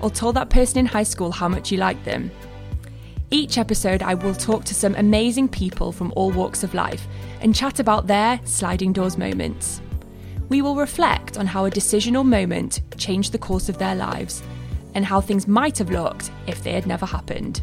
Or told that person in high school how much you liked them. Each episode, I will talk to some amazing people from all walks of life and chat about their sliding doors moments. We will reflect on how a decision or moment changed the course of their lives and how things might have looked if they had never happened.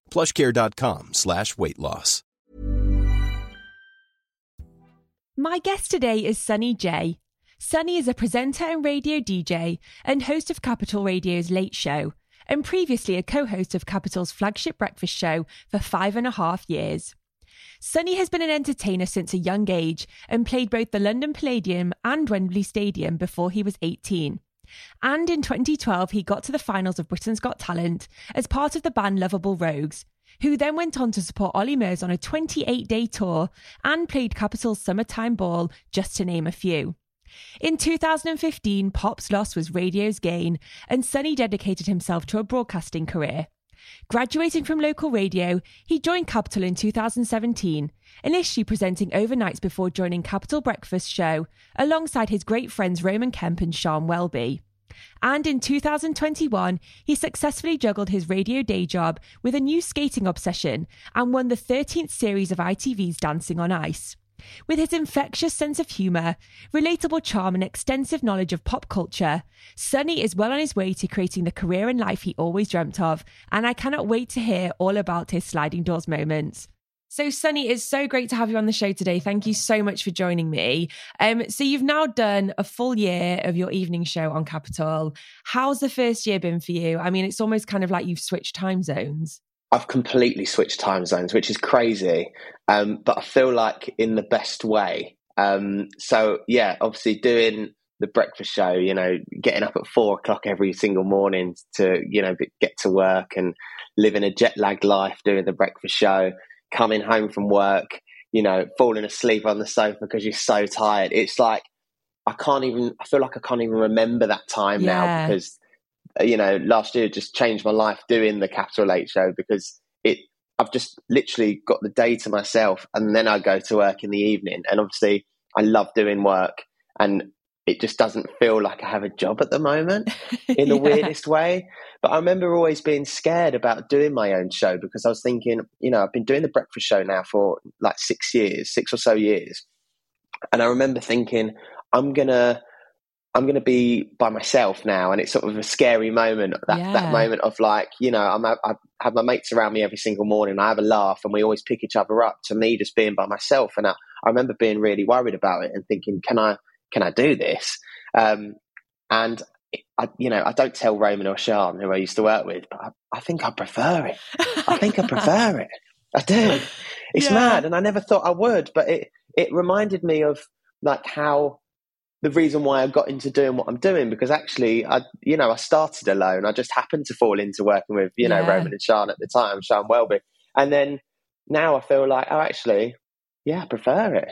plushcare.com slash weight loss. My guest today is Sonny Jay. Sonny is a presenter and radio DJ and host of Capital Radio's Late Show, and previously a co host of Capital's flagship breakfast show for five and a half years. Sonny has been an entertainer since a young age and played both the London Palladium and Wembley Stadium before he was 18. And in 2012, he got to the finals of Britain's Got Talent as part of the band Loveable Rogues, who then went on to support Olly Murs on a 28 day tour and played Capital's Summertime Ball, just to name a few. In 2015, Pop's loss was radio's gain, and Sonny dedicated himself to a broadcasting career. Graduating from local radio, he joined Capital in 2017, initially presenting overnights before joining Capital Breakfast Show alongside his great friends Roman Kemp and Sian Welby. And in 2021, he successfully juggled his radio day job with a new skating obsession and won the 13th series of ITV's Dancing on Ice. With his infectious sense of humour, relatable charm, and extensive knowledge of pop culture, Sonny is well on his way to creating the career and life he always dreamt of, and I cannot wait to hear all about his sliding doors moments. So, Sonny, it's so great to have you on the show today. Thank you so much for joining me. Um, so, you've now done a full year of your evening show on Capital. How's the first year been for you? I mean, it's almost kind of like you've switched time zones. I've completely switched time zones, which is crazy, um, but I feel like in the best way. Um, so yeah, obviously doing the breakfast show, you know, getting up at four o'clock every single morning to you know get to work and living a jet lagged life doing the breakfast show, coming home from work, you know, falling asleep on the sofa because you're so tired. It's like I can't even. I feel like I can't even remember that time yeah. now because you know, last year just changed my life doing the Capital Late Show because it. I've just literally got the day to myself, and then I go to work in the evening. And obviously, I love doing work, and it just doesn't feel like I have a job at the moment in the yeah. weirdest way. But I remember always being scared about doing my own show because I was thinking, you know, I've been doing the breakfast show now for like six years, six or so years. And I remember thinking, I'm going to. I'm going to be by myself now, and it's sort of a scary moment. That yeah. that moment of like, you know, I'm I have my mates around me every single morning. I have a laugh, and we always pick each other up. To me, just being by myself, and I, I remember being really worried about it and thinking, can I can I do this? Um, and I, you know, I don't tell Roman or Sian, who I used to work with, but I, I think I prefer it. I think I prefer it. I do. It's yeah. mad, and I never thought I would, but it it reminded me of like how the reason why I got into doing what I'm doing because actually I you know I started alone. I just happened to fall into working with you know Roman and Sian at the time, Sian Welby, and then now I feel like oh actually yeah I prefer it.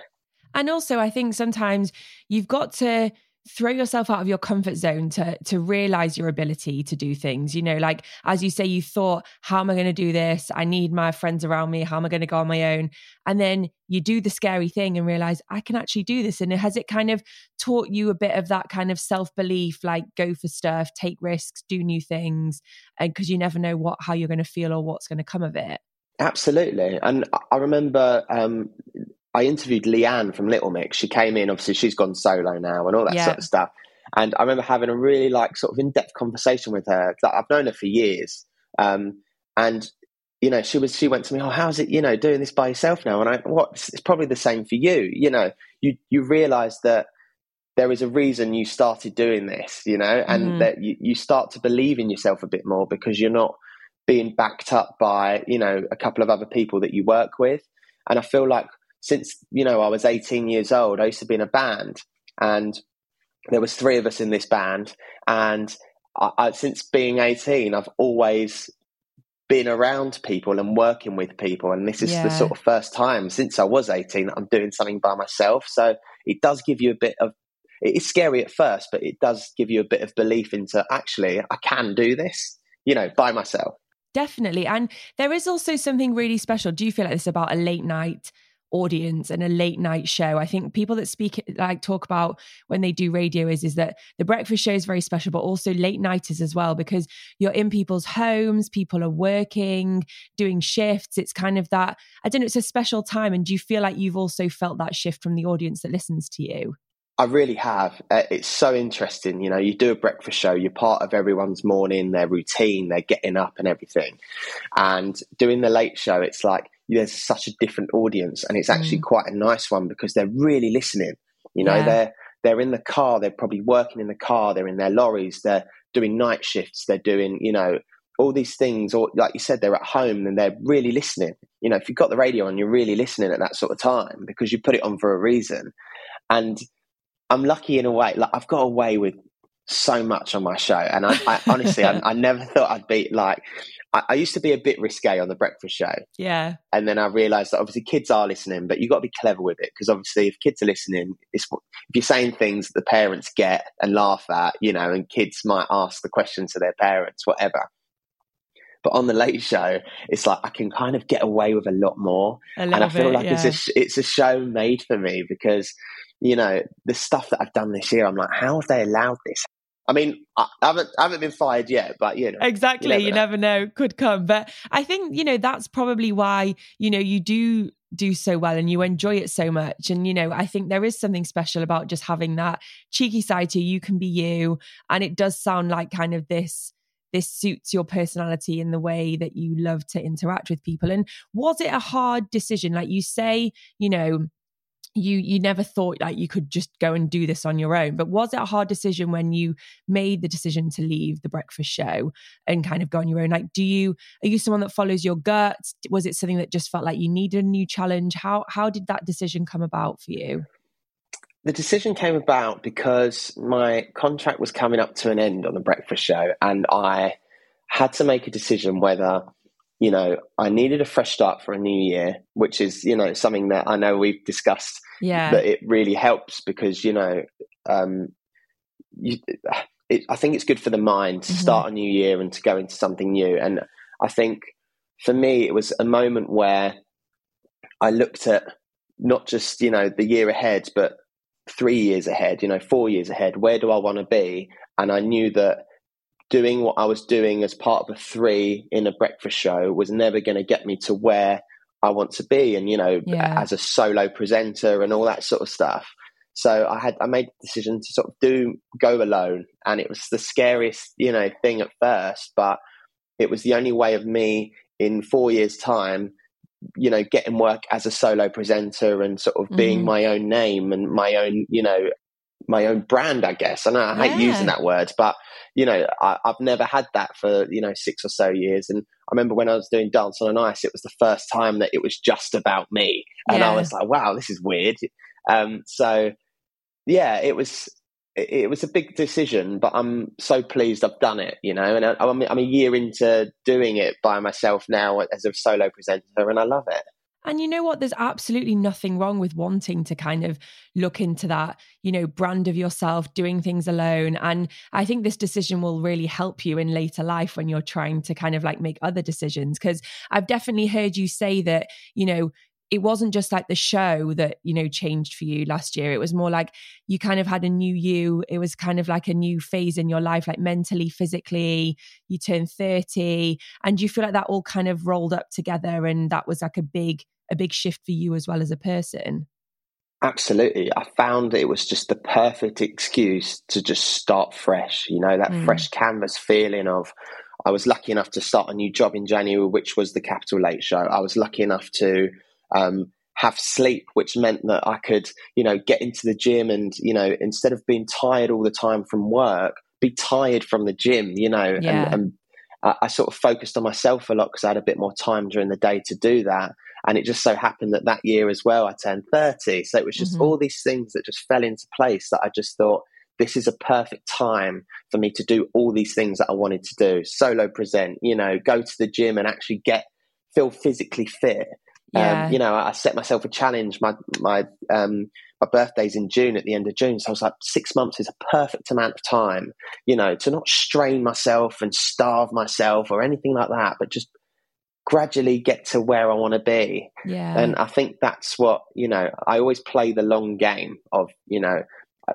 And also, I think sometimes you've got to throw yourself out of your comfort zone to to realize your ability to do things. You know like as you say you thought how am i going to do this? I need my friends around me. How am i going to go on my own? And then you do the scary thing and realize i can actually do this. And has it kind of taught you a bit of that kind of self-belief like go for stuff take risks do new things and because you never know what how you're going to feel or what's going to come of it? Absolutely. And I remember um, I interviewed Leanne from Little Mix. She came in, obviously, she's gone solo now and all that yeah. sort of stuff. And I remember having a really like sort of in depth conversation with her. I've known her for years. Um, and you know, she was she went to me, Oh, how's it, you know, doing this by yourself now? And I what it's probably the same for you. You know, you you realise that there is a reason you started doing this, you know, and mm. that you, you start to believe in yourself a bit more because you're not being backed up by, you know, a couple of other people that you work with. And I feel like since you know I was 18 years old, I used to be in a band, and there was three of us in this band, and I, I, since being 18, I've always been around people and working with people, and this is yeah. the sort of first time since I was 18 that I'm doing something by myself. So it does give you a bit of it's scary at first, but it does give you a bit of belief into actually I can do this, you know, by myself. Definitely. And there is also something really special. Do you feel like this about a late night audience and a late night show. I think people that speak like talk about when they do radio is is that the breakfast show is very special, but also late nighters as well because you're in people's homes, people are working, doing shifts. It's kind of that I don't know. It's a special time, and do you feel like you've also felt that shift from the audience that listens to you? I really have. Uh, it's so interesting. You know, you do a breakfast show, you're part of everyone's morning, their routine, they're getting up and everything. And doing the late show, it's like there's such a different audience, and it's actually mm. quite a nice one because they're really listening. You know, yeah. they're they're in the car, they're probably working in the car, they're in their lorries, they're doing night shifts, they're doing you know all these things, or like you said, they're at home and they're really listening. You know, if you've got the radio on, you're really listening at that sort of time because you put it on for a reason. And I'm lucky in a way. Like I've got away with so much on my show, and I, I honestly, I, I, never thought I'd be like. I, I, used to be a bit risque on the breakfast show. Yeah. And then I realised that obviously kids are listening, but you've got to be clever with it because obviously if kids are listening, if you're saying things that the parents get and laugh at, you know, and kids might ask the questions to their parents, whatever. But on the late show, it's like I can kind of get away with a lot more, and I feel bit, like yeah. it's a it's a show made for me because you know, the stuff that I've done this year, I'm like, how have they allowed this? I mean, I haven't, I haven't been fired yet, but you know. Exactly. You never, you never know. Could come. But I think, you know, that's probably why, you know, you do do so well and you enjoy it so much. And, you know, I think there is something special about just having that cheeky side to. You can be you. And it does sound like kind of this this suits your personality in the way that you love to interact with people. And was it a hard decision? Like you say, you know, you you never thought like you could just go and do this on your own but was it a hard decision when you made the decision to leave the breakfast show and kind of go on your own? Like do you are you someone that follows your gut was it something that just felt like you needed a new challenge? How how did that decision come about for you? The decision came about because my contract was coming up to an end on the breakfast show and i had to make a decision whether you know, I needed a fresh start for a new year, which is, you know, something that I know we've discussed. Yeah. That it really helps because, you know, um, you, it, I think it's good for the mind to mm-hmm. start a new year and to go into something new. And I think for me, it was a moment where I looked at not just, you know, the year ahead, but three years ahead, you know, four years ahead. Where do I want to be? And I knew that doing what I was doing as part of a three in a breakfast show was never going to get me to where I want to be. And, you know, yeah. as a solo presenter and all that sort of stuff. So I had I made the decision to sort of do go alone, and it was the scariest you know thing at first, but it was the only way of me in four years' time, you know, getting work as a solo presenter and sort of being mm-hmm. my own name and my own you know my own brand, I guess. I know I hate yeah. using that word, but you know, I, have never had that for you know six or so years. And I remember when I was doing Dancing on Ice, it was the first time that it was just about me, and yeah. I was like, "Wow, this is weird." Um, so yeah, it was it was a big decision, but I'm so pleased I've done it, you know. And I, I'm, I'm a year into doing it by myself now as a solo presenter, and I love it. And you know what? There's absolutely nothing wrong with wanting to kind of look into that, you know, brand of yourself, doing things alone. And I think this decision will really help you in later life when you're trying to kind of like make other decisions. Cause I've definitely heard you say that, you know, it wasn't just like the show that you know changed for you last year. It was more like you kind of had a new you. It was kind of like a new phase in your life like mentally physically. You turned 30 and you feel like that all kind of rolled up together and that was like a big a big shift for you as well as a person? Absolutely. I found it was just the perfect excuse to just start fresh you know that mm. fresh canvas feeling of I was lucky enough to start a new job in January, which was the Capital Late Show. I was lucky enough to um, have sleep, which meant that I could, you know, get into the gym and, you know, instead of being tired all the time from work, be tired from the gym, you know, yeah. and, and I, I sort of focused on myself a lot because I had a bit more time during the day to do that. And it just so happened that that year as well, I turned 30. So it was just mm-hmm. all these things that just fell into place that I just thought, this is a perfect time for me to do all these things that I wanted to do. Solo present, you know, go to the gym and actually get, feel physically fit yeah. Um, you know, I set myself a challenge. My my um, my birthday's in June at the end of June, so I was like, six months is a perfect amount of time, you know, to not strain myself and starve myself or anything like that, but just gradually get to where I want to be. Yeah. And I think that's what you know. I always play the long game of you know,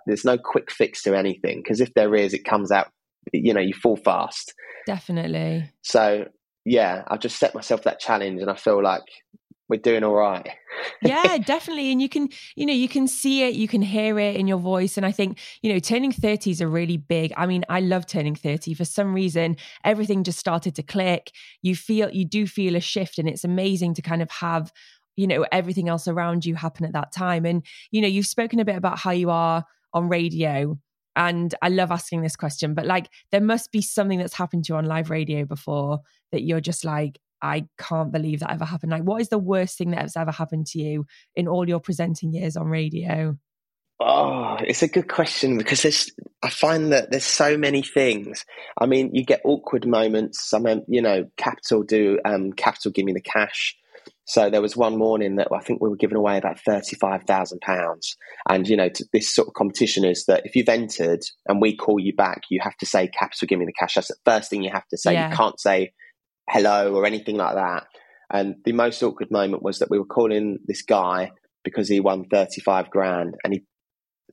there's no quick fix to anything because if there is, it comes out. You know, you fall fast. Definitely. So yeah, I just set myself that challenge, and I feel like we're doing all right. yeah, definitely. And you can, you know, you can see it, you can hear it in your voice. And I think, you know, turning 30 is a really big, I mean, I love turning 30. For some reason, everything just started to click. You feel, you do feel a shift. And it's amazing to kind of have, you know, everything else around you happen at that time. And, you know, you've spoken a bit about how you are on radio. And I love asking this question, but like there must be something that's happened to you on live radio before that you're just like, I can't believe that ever happened. Like, what is the worst thing that has ever happened to you in all your presenting years on radio? Oh, it's a good question because there's, I find that there's so many things. I mean, you get awkward moments. I mean, you know, Capital do, um, Capital give me the cash. So there was one morning that I think we were giving away about £35,000. And, you know, this sort of competition is that if you've entered and we call you back, you have to say, Capital, give me the cash. That's the first thing you have to say. Yeah. You can't say, hello or anything like that. And the most awkward moment was that we were calling this guy because he won 35 grand and he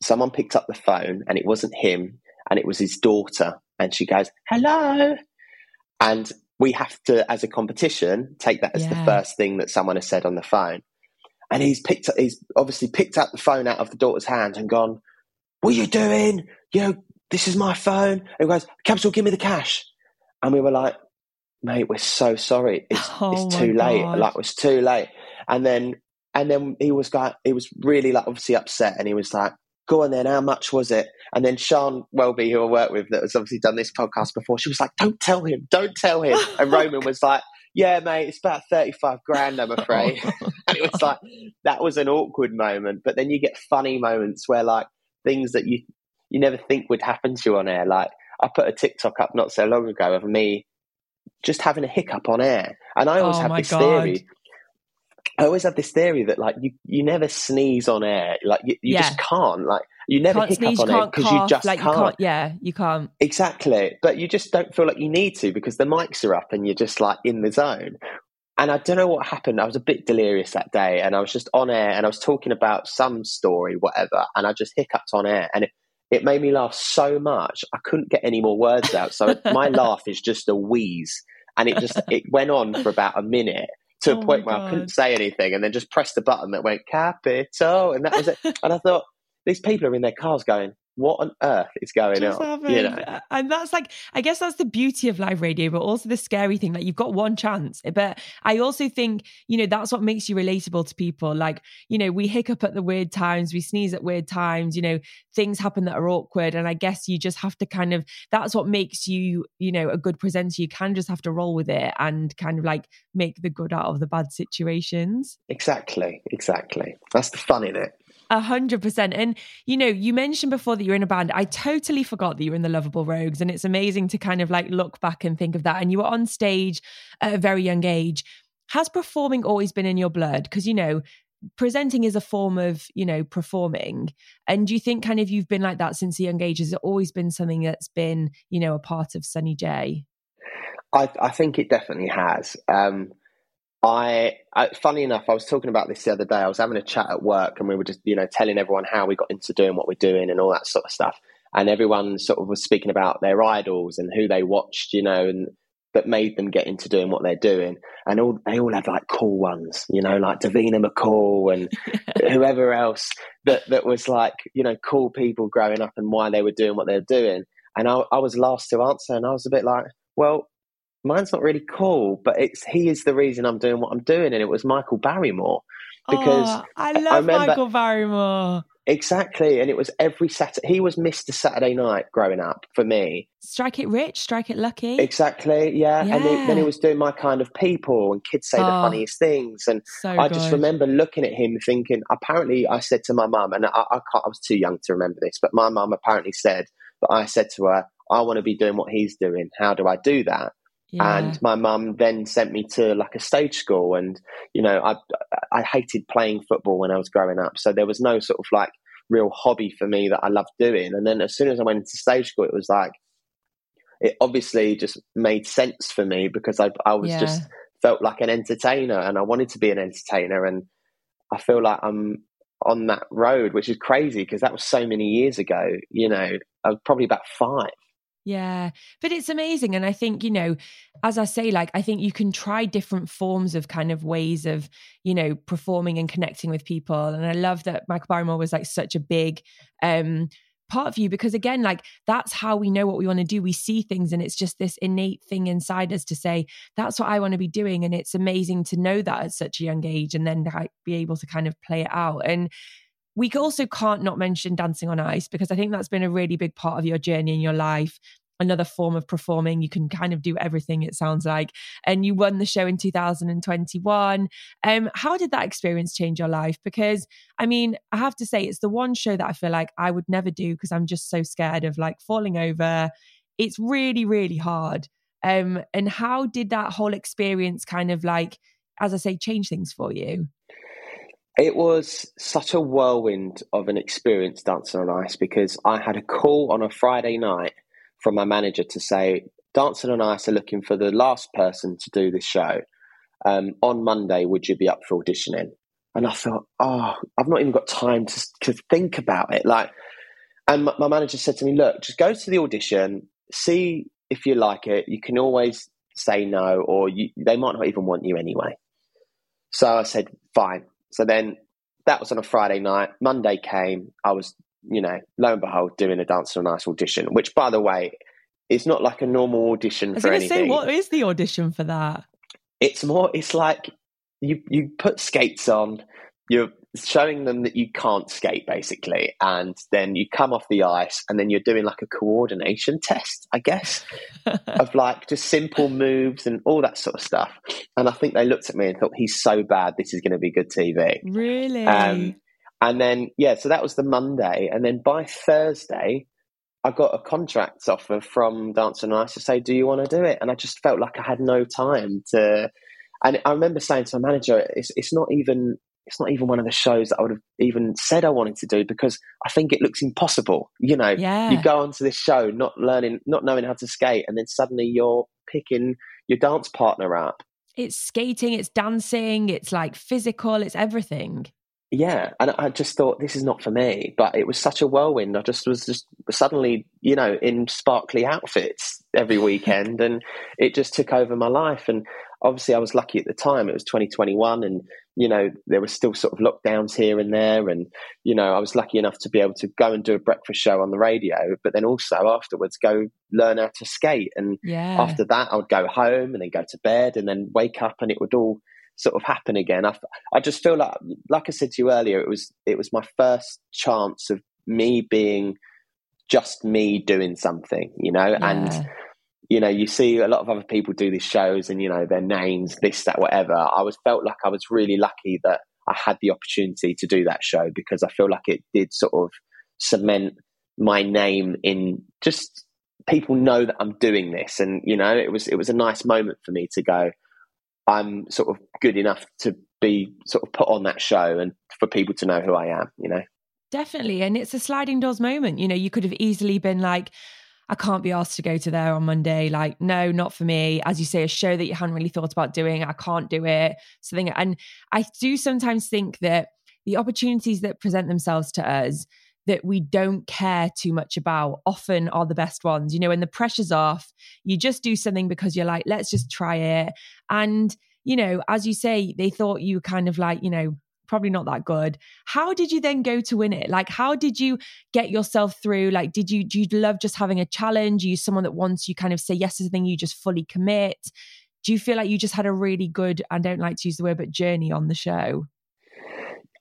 someone picked up the phone and it wasn't him and it was his daughter and she goes hello. And we have to as a competition take that as yeah. the first thing that someone has said on the phone. And he's picked up he's obviously picked up the phone out of the daughter's hand and gone what are you doing? You know this is my phone. And he goes capital give me the cash. And we were like mate, we're so sorry. It's, oh it's too late. God. Like, it's too late. And then, and then he was like, he was really like obviously upset and he was like, go on then, how much was it? And then Sian Welby, who I work with, that has obviously done this podcast before, she was like, don't tell him, don't tell him. And Roman was like, yeah, mate, it's about 35 grand, I'm oh afraid. and it was like, that was an awkward moment. But then you get funny moments where like things that you, you never think would happen to you on air. Like I put a TikTok up not so long ago of me just having a hiccup on air. And I always oh have this God. theory. I always have this theory that like you, you never sneeze on air. Like you, you yeah. just can't. Like you never can't hiccup sneeze, on air because you just like, can't. You can't. Yeah, you can't. Exactly. But you just don't feel like you need to because the mics are up and you're just like in the zone. and I don't know what happened. I was a bit delirious that day, and I was just on air, and I was talking about some story, whatever, and I just hiccuped on air, and it, it made me laugh so much I couldn't get any more words out. So my laugh is just a wheeze, and it just it went on for about a minute to Oh a point where I couldn't say anything, and then just pressed the button that went capital, and that was it. and I thought these people are in their cars going, "What on earth is going Just on?" happened. You know. And that's like, I guess that's the beauty of live radio, but also the scary thing. Like, you've got one chance. But I also think, you know, that's what makes you relatable to people. Like, you know, we hiccup at the weird times, we sneeze at weird times, you know, things happen that are awkward. And I guess you just have to kind of, that's what makes you, you know, a good presenter. You can just have to roll with it and kind of like make the good out of the bad situations. Exactly, exactly. That's the fun in it. A hundred percent. And you know, you mentioned before that you're in a band. I totally forgot that you were in the Loveable Rogues, and it's amazing to kind of like look back and think of that. And you were on stage at a very young age. Has performing always been in your blood? Because you know, presenting is a form of you know performing. And do you think kind of you've been like that since a young age? Has it always been something that's been you know a part of Sonny Jay? I, I think it definitely has. Um, I, I, funny enough, I was talking about this the other day. I was having a chat at work, and we were just, you know, telling everyone how we got into doing what we're doing and all that sort of stuff. And everyone sort of was speaking about their idols and who they watched, you know, and that made them get into doing what they're doing. And all they all had like cool ones, you know, like Davina McCall and whoever else that that was like, you know, cool people growing up and why they were doing what they were doing. And I, I was last to answer, and I was a bit like, well, mine's not really cool, but it's he is the reason I'm doing what I'm doing, and it was Michael Barrymore because Oh, I love remember- Michael Barrymore. exactly, and it was every Saturday. He was Mr. Saturday Night growing up for me. Strike it rich, strike it lucky. Exactly, yeah. And then, then he was doing my kind of people, and kids say the Oh. funniest things, and So I just remember looking at him thinking, apparently, I said to my mum, and I, I, can't, I was too young to remember this, but my mum apparently said that I said to her, I want to be doing what he's doing. How do I do that? Yeah. And my mum then sent me to like a stage school. And, you know, I, I hated playing football when I was growing up. So there was no sort of like real hobby for me that I loved doing. And then as soon as I went into stage school, it was like, it obviously just made sense for me because I, I was Yeah. just felt like an entertainer and I wanted to be an entertainer. And I feel like I'm on that road, which is crazy because that was so many years ago. You know, I was probably about five. Yeah, but it's amazing. And I think, you know, as I say, like, I think you can try different forms of kind of ways of, you know, performing and connecting with people. And I love that Michael Barrymore was like such a big um, part of you because, again, like, that's how we know what we want to do. We see things and it's just this innate thing inside us to say, that's what I want to be doing. And it's amazing to know that at such a young age and then like, be able to kind of play it out. And we also can't not mention dancing on ice because I think that's been a really big part of your journey in your life. Another form of performing. You can kind of do everything, it sounds like. And you won the show in 2021. Um, how did that experience change your life? Because, I mean, I have to say, it's the one show that I feel like I would never do because I'm just so scared of like falling over. It's really, really hard. Um, and how did that whole experience kind of like, as I say, change things for you? It was such a whirlwind of an experience dancing on ice because I had a call on a Friday night from my manager to say, Dancing on Ice are looking for the last person to do this show. Um, on Monday, would you be up for auditioning? And I thought, oh, I've not even got time to, to think about it. Like, and my, my manager said to me, look, just go to the audition, see if you like it. You can always say no, or you, they might not even want you anyway. So I said, fine. So then that was on a Friday night. Monday came. I was, you know, lo and behold, doing a Dance on Ice audition, which, by the way, is not like a normal audition I was for anything. say, what is the audition for that? It's more. It's like you you put skates on. You're showing them that you can't skate, basically, and then you come off the ice, and then you're doing like a coordination test, I guess, of like just simple moves and all that sort of stuff. And I think they looked at me and thought, "He's so bad. This is going to be good TV." Really? Um, and then, yeah, so that was the Monday. And then by Thursday, I got a contract offer from Dancing on Ice to say, Do you want to do it? And I just felt like I had no time to. And I remember saying to my manager, it's, it's not even. It's not even one of the shows that I would have even said I wanted to do because I think it looks impossible. You know, Yeah. you go onto this show not learning, not knowing how to skate, and then suddenly you're picking your dance partner up It's skating, it's dancing, it's like physical, it's everything. Yeah, and I just thought this is not for me. But it was such a whirlwind. I just was just suddenly, you know, in sparkly outfits every weekend, and it just took over my life. And obviously, I was lucky at the time. It was 2021, and you know, there were still sort of lockdowns here and there, and you know, I was lucky enough to be able to go and do a breakfast show on the radio, but then also afterwards go learn how to skate. And yeah. after that, I would go home and then go to bed, and then wake up, and it would all sort of happen again. I, I just feel like, like I said to you earlier, it was it was my first chance of me being just me doing something, you know, Yeah. and you know, you see a lot of other people do these shows, and you know, their names, this, that, whatever. I was felt like I was really lucky that I had the opportunity to do that show because I feel like it did sort of cement my name in just people know that I'm doing this, and you know, it was it was a nice moment for me to go. I'm sort of good enough to be sort of put on that show and for people to know who I am, you know. Definitely. And it's a sliding doors moment. You know, you could have easily been like, I can't be asked to go to there on Monday. Like, no, not for me. As you say, a show that you hadn't really thought about doing, I can't do it. Something. And I do sometimes think that the opportunities that present themselves to us that we don't care too much about often are the best ones. You know, when the pressure's off, you just do something because you're like, let's just try it. And, you know, as you say, they thought you kind of like, you know, probably not that good. How did you then go to win it? Like, how did you get yourself through? Like, did you do you love just having a challenge? Are you someone that once you kind of say yes to something, you just fully commit? Do you feel like you just had a really good, I don't like to use the word, but journey on the show?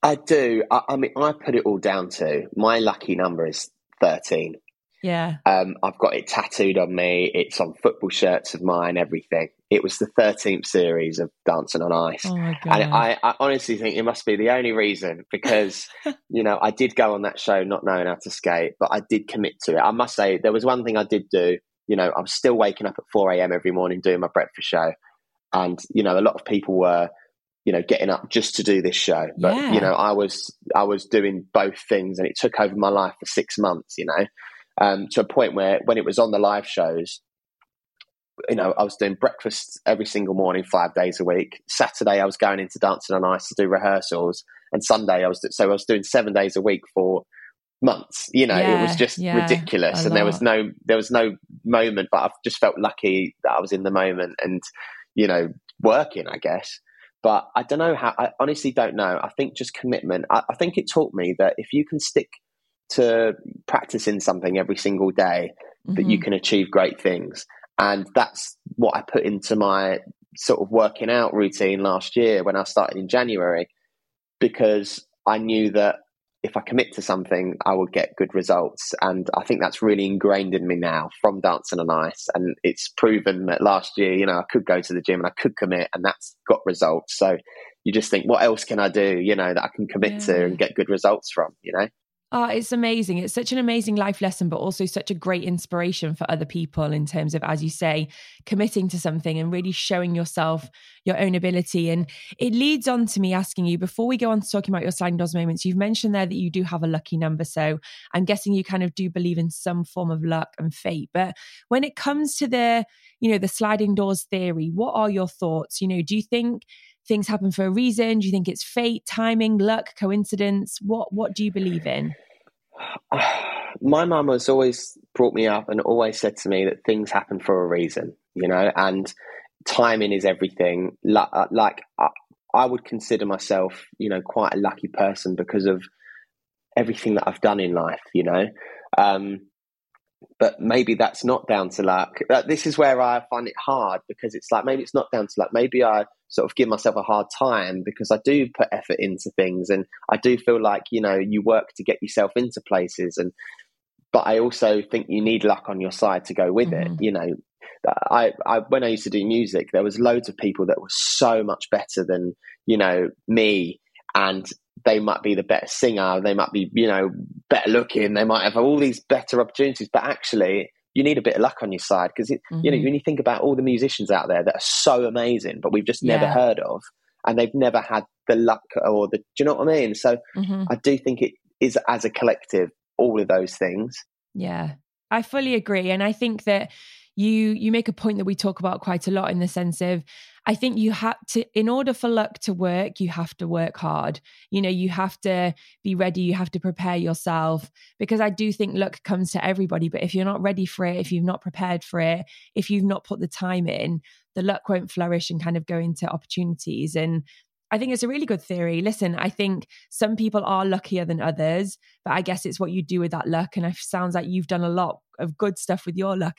I do. I, I mean, I put it all down to my lucky number is 13. Yeah. Um, I've got it tattooed on me. It's on football shirts of mine, everything. It was the 13th series of Dancing on Ice. Oh. And I, I honestly think it must be the only reason because, you know, I did go on that show not knowing how to skate, but I did commit to it. I must say, there was one thing I did do. You know, I was still waking up at 4 a.m. every morning doing my breakfast show. And, you know, a lot of people were, you know, getting up just to do this show. But, Yeah. you know, I was, I was doing both things and it took over my life for six months, you know, um, to a point where when it was on the live shows, you know, I was doing breakfast every single morning, five days a week. Saturday, I was going into Dancing on Ice to do rehearsals, and Sunday, I was so I was doing seven days a week for months. You know, it was just yeah, ridiculous, and there was no there was no moment, but I've just felt lucky that I was in the moment and you know working, I guess. But I don't know how. I honestly don't know. I think just commitment. I, I think it taught me that if you can stick to practicing something every single day, that you Mhm. can achieve great things. And that's what I put into my sort of working out routine last year when I started in January, because I knew that if I commit to something, I will get good results. And I think that's really ingrained in me now from Dancing on Ice. And it's proven that last year, you know, I could go to the gym and I could commit, and that's got results. So you just think, what else can I do, you know, that I can commit to and get good results from, you know? Oh, it's amazing. It's such an amazing life lesson, but also such a great inspiration for other people in terms of, as you say, committing to something and really showing yourself your own ability. And it leads on to me asking you before we go on to talking about your sliding doors moments, you've mentioned there that you do have a lucky number. So I'm guessing you kind of do believe in some form of luck and fate. But when it comes to the, you know, the sliding doors theory, what are your thoughts? You know, do you think things happen for a reason? Do you think it's fate, timing, luck, coincidence? What what do you believe in? my mum has always brought me up and always said to me that things happen for a reason, you know, and timing is everything. Like, like I would consider myself, you know, quite a lucky person because of everything that I've done in life, you know. Um, but maybe that's not down to luck. This is where I find it hard because it's like maybe it's not down to luck. Maybe I sort of give myself a hard time because I do put effort into things and I do feel like you know you work to get yourself into places and but I also think you need luck on your side to go with Mhm. it. You know, I, I when I used to do music, there was loads of people that were so much better than you know me, and they might be the better singer, they might be you know better looking, they might have all these better opportunities, but actually. You need a bit of luck on your side because you know Mhm. when you think about all the musicians out there that are so amazing, but we've just never Yeah. heard of, and they've never had the luck or the. Do you know what I mean? So Mhm. I do think it is as a collective all of those things. Yeah, I fully agree. And I think that, you you make a point that we talk about quite a lot in the sense of I think you have to, in order for luck to work, you have to work hard. You know, you have to be ready, you have to prepare yourself because I do think luck comes to everybody. But if you're not ready for it, if you've not prepared for it, if you've not put the time in, the luck won't flourish and kind of go into opportunities. And I think it's a really good theory. Listen, I think some people are luckier than others, but I guess it's what you do with that luck. And it sounds like you've done a lot of good stuff with your luck.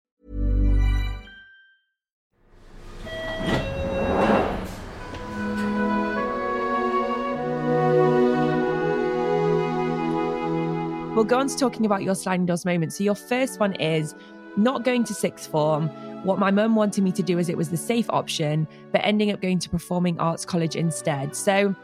We'll go on to talking about your sliding doors moment. So, your first one is not going to sixth form. What my mum wanted me to do is it was the safe option, but ending up going to performing arts college instead. So,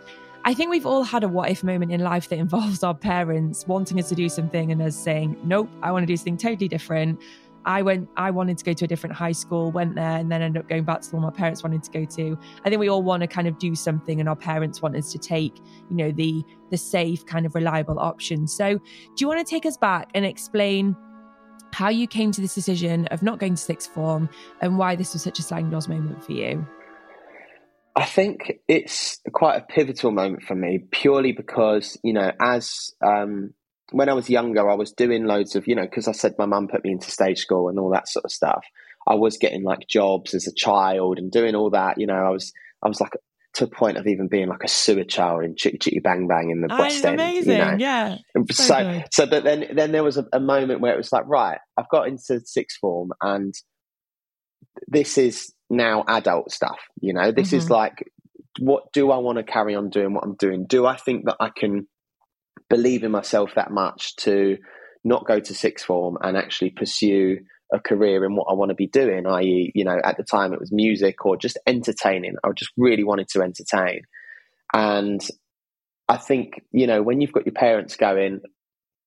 I think we've all had a what if moment in life that involves our parents wanting us to do something and us saying, nope, I want to do something totally different. I went, I wanted to go to a different high school, went there, and then ended up going back to the one my parents wanted to go to. I think we all want to kind of do something, and our parents want us to take, you know, the the safe, kind of reliable option. So, do you want to take us back and explain how you came to this decision of not going to sixth form and why this was such a sliding doors moment for you? I think it's quite a pivotal moment for me, purely because you know, as um, when I was younger, I was doing loads of, you know, because I said my mum put me into stage school and all that sort of stuff. I was getting like jobs as a child and doing all that. You know, I was, I was like to a point of even being like a sewer child in Chitty Chitty Bang Bang in the oh, West End. Amazing, you know? yeah. So, so, so, but then, then there was a, a moment where it was like, right, I've got into sixth form and this is now adult stuff. You know, this mm-hmm. is like, what do I want to carry on doing? What I'm doing? Do I think that I can believe in myself that much to not go to sixth form and actually pursue a career in what I want to be doing, i.e., you know, at the time it was music or just entertaining. I just really wanted to entertain. And I think, you know, when you've got your parents going,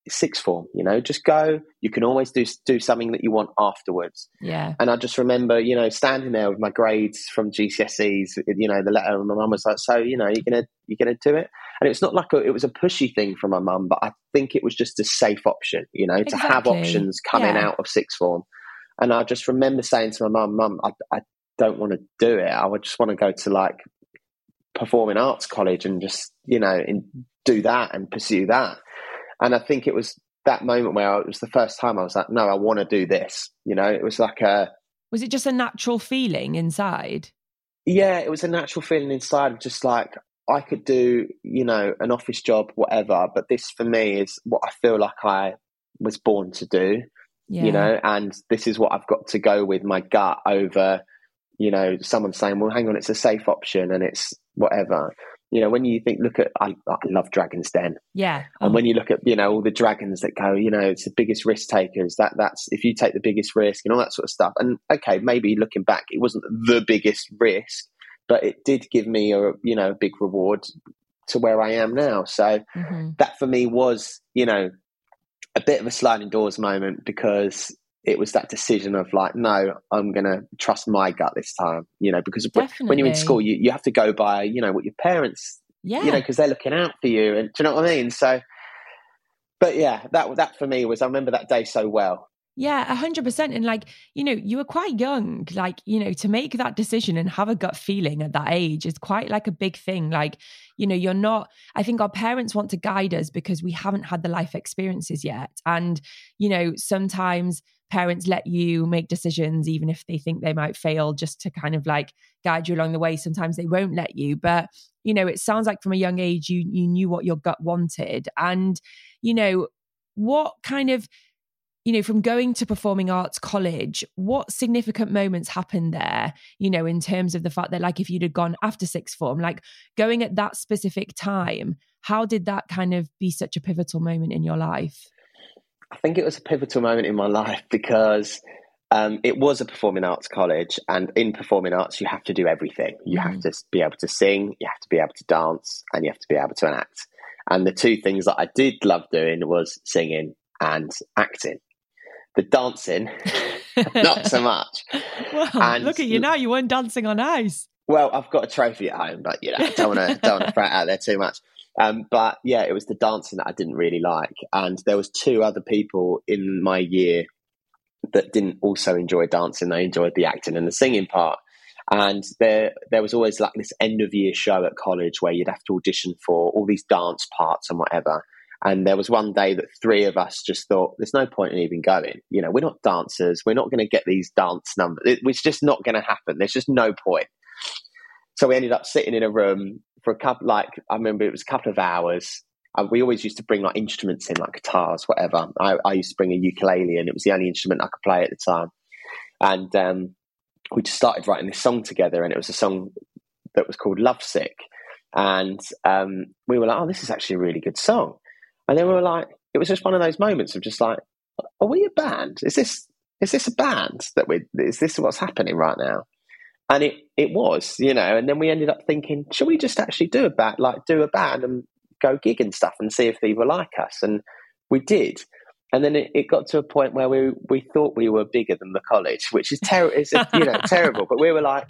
sixth form, you know, just go. You can always do do something that you want afterwards. Yeah. And I just remember, you know, standing there with my grades from GCSEs, you know, the letter, and my mum was like, "So, you know, you're gonna you're gonna do it." And it's not like a, it was a pushy thing from my mum, but I think it was just a safe option, you know, exactly. to have options coming yeah. out of sixth form. And I just remember saying to my mum, "Mum, I, I don't want to do it. I would just want to go to like performing arts college and just, you know, do that and pursue that." And I think it was that moment where it was the first time I was like, no, I want to do this. You know, it was like a. Was it just a natural feeling inside? Yeah, it was a natural feeling inside of just like, I could do, you know, an office job, whatever, but this for me is what I feel like I was born to do, yeah. you know, and this is what I've got to go with my gut over, you know, someone saying, well, hang on, it's a safe option and it's whatever. You know, when you think, look at, I, I love Dragon's Den. Yeah. And when you look at, you know, all the dragons that go, you know, it's the biggest risk takers. That that's if you take the biggest risk and all that sort of stuff. And okay, maybe looking back, it wasn't the biggest risk, but it did give me a, you know, a big reward to where I am now. So mm-hmm. that for me was, you know, a bit of a sliding doors moment because it was that decision of like, no, I'm going to trust my gut this time, you know, because Definitely. when you're in school, you, you have to go by, you know, what your parents, yeah. you know, because they're looking out for you. And do you know what I mean? So, but yeah, that, that for me was, I remember that day so well. Yeah, a hundred percent. And like, you know, you were quite young. Like, you know, to make that decision and have a gut feeling at that age is quite like a big thing. Like, you know, you're not, I think our parents want to guide us because we haven't had the life experiences yet. And, you know, sometimes parents let you make decisions even if they think they might fail just to kind of like guide you along the way sometimes they won't let you but you know, it sounds like from a young age you you knew what your gut wanted. And, you know, what kind of you know, from going to performing arts college, what significant moments happened there, you know, in terms of the fact that, like, if you'd have gone after sixth form, like going at that specific time, how did that kind of be such a pivotal moment in your life? I think it was a pivotal moment in my life because um, it was a performing arts college, and in performing arts, you have to do everything. You mm. have to be able to sing, you have to be able to dance, and you have to be able to act. And the two things that I did love doing was singing and acting. The dancing, not so much. Well, and, look at you now; you weren't dancing on ice. Well, I've got a trophy at home, but you know, I don't want to don't want to throw it out there too much. Um, but yeah, it was the dancing that I didn't really like, and there was two other people in my year that didn't also enjoy dancing. They enjoyed the acting and the singing part. And there, there was always like this end of year show at college where you'd have to audition for all these dance parts and whatever. And there was one day that three of us just thought, there's no point in even going. You know, we're not dancers. We're not going to get these dance numbers. It's just not going to happen. There's just no point. So we ended up sitting in a room for a couple, like, I remember it was a couple of hours we always used to bring like instruments in, like guitars, whatever. I, I, used to bring a ukulele, and it was the only instrument I could play at the time. And um, we just started writing this song together, and it was a song that was called "Lovesick." And um, we were like, "Oh, this is actually a really good song." And then we were like, it was just one of those moments of just like, "Are we a band? Is this is this a band that we? Is this what's happening right now?" And it it was, you know. And then we ended up thinking, should we just actually do a band, like do a band and go gig and stuff and see if they were like us. And we did. And then it, it got to a point where we we thought we were bigger than the college, which is terrible. You know terrible. But we were like,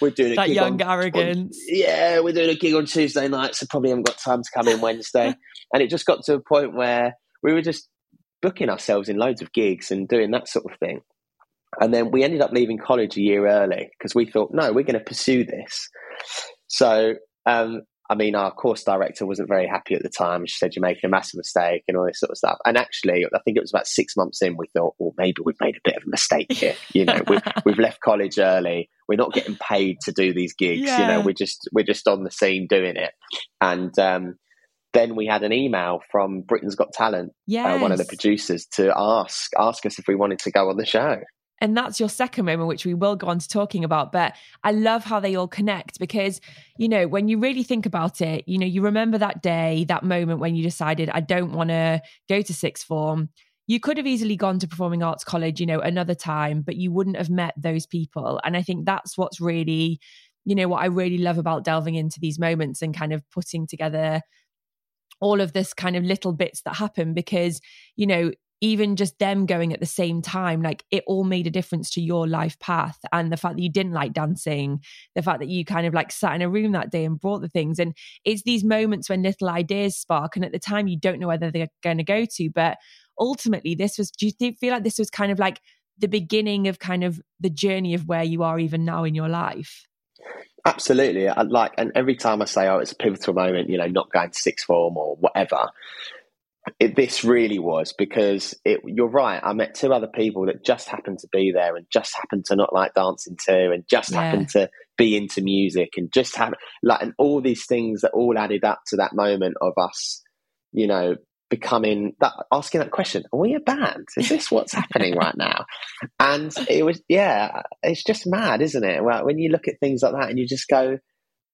we're doing a that gig young on, arrogance. On, yeah, we're doing a gig on Tuesday night, so probably haven't got time to come in Wednesday. And it just got to a point where we were just booking ourselves in loads of gigs and doing that sort of thing. And then we ended up leaving college a year early because we thought, no, we're going to pursue this. So um, I mean, our course director wasn't very happy at the time. She said, You're making a massive mistake and all this sort of stuff. And actually, I think it was about six months in, we thought, Well, maybe we've made a bit of a mistake here. You know, we've, we've left college early. We're not getting paid to do these gigs. Yeah. You know, we're just, we're just on the scene doing it. And, um, then we had an email from Britain's Got Talent, yes. uh, one of the producers, to ask ask us if we wanted to go on the show. And that's your second moment, which we will go on to talking about. But I love how they all connect because, you know, when you really think about it, you know, you remember that day, that moment when you decided, I don't want to go to sixth form. You could have easily gone to performing arts college, you know, another time, but you wouldn't have met those people. And I think that's what's really, you know, what I really love about delving into these moments and kind of putting together all of this kind of little bits that happen because you know even just them going at the same time, like it all made a difference to your life path. And the fact that you didn't like dancing, the fact that you kind of like sat in a room that day and brought the things. And it's these moments when little ideas spark. And at the time, you don't know whether they're going to go to. But ultimately, this was, do you feel like this was kind of like the beginning of kind of the journey of where you are even now in your life? Absolutely. I like, and every time I say, oh, it's a pivotal moment, you know, not going to sixth form or whatever, it, this really was because it, you're right. I met two other people that just happened to be there and just happened to not like dancing too, and just yeah. happened to be into music and just have like and all these things that all added up to that moment of us, you know, becoming that asking that question: Are we a band? Is this what's happening right now? And it was yeah, it's just mad, isn't it? Well, when you look at things like that and you just go,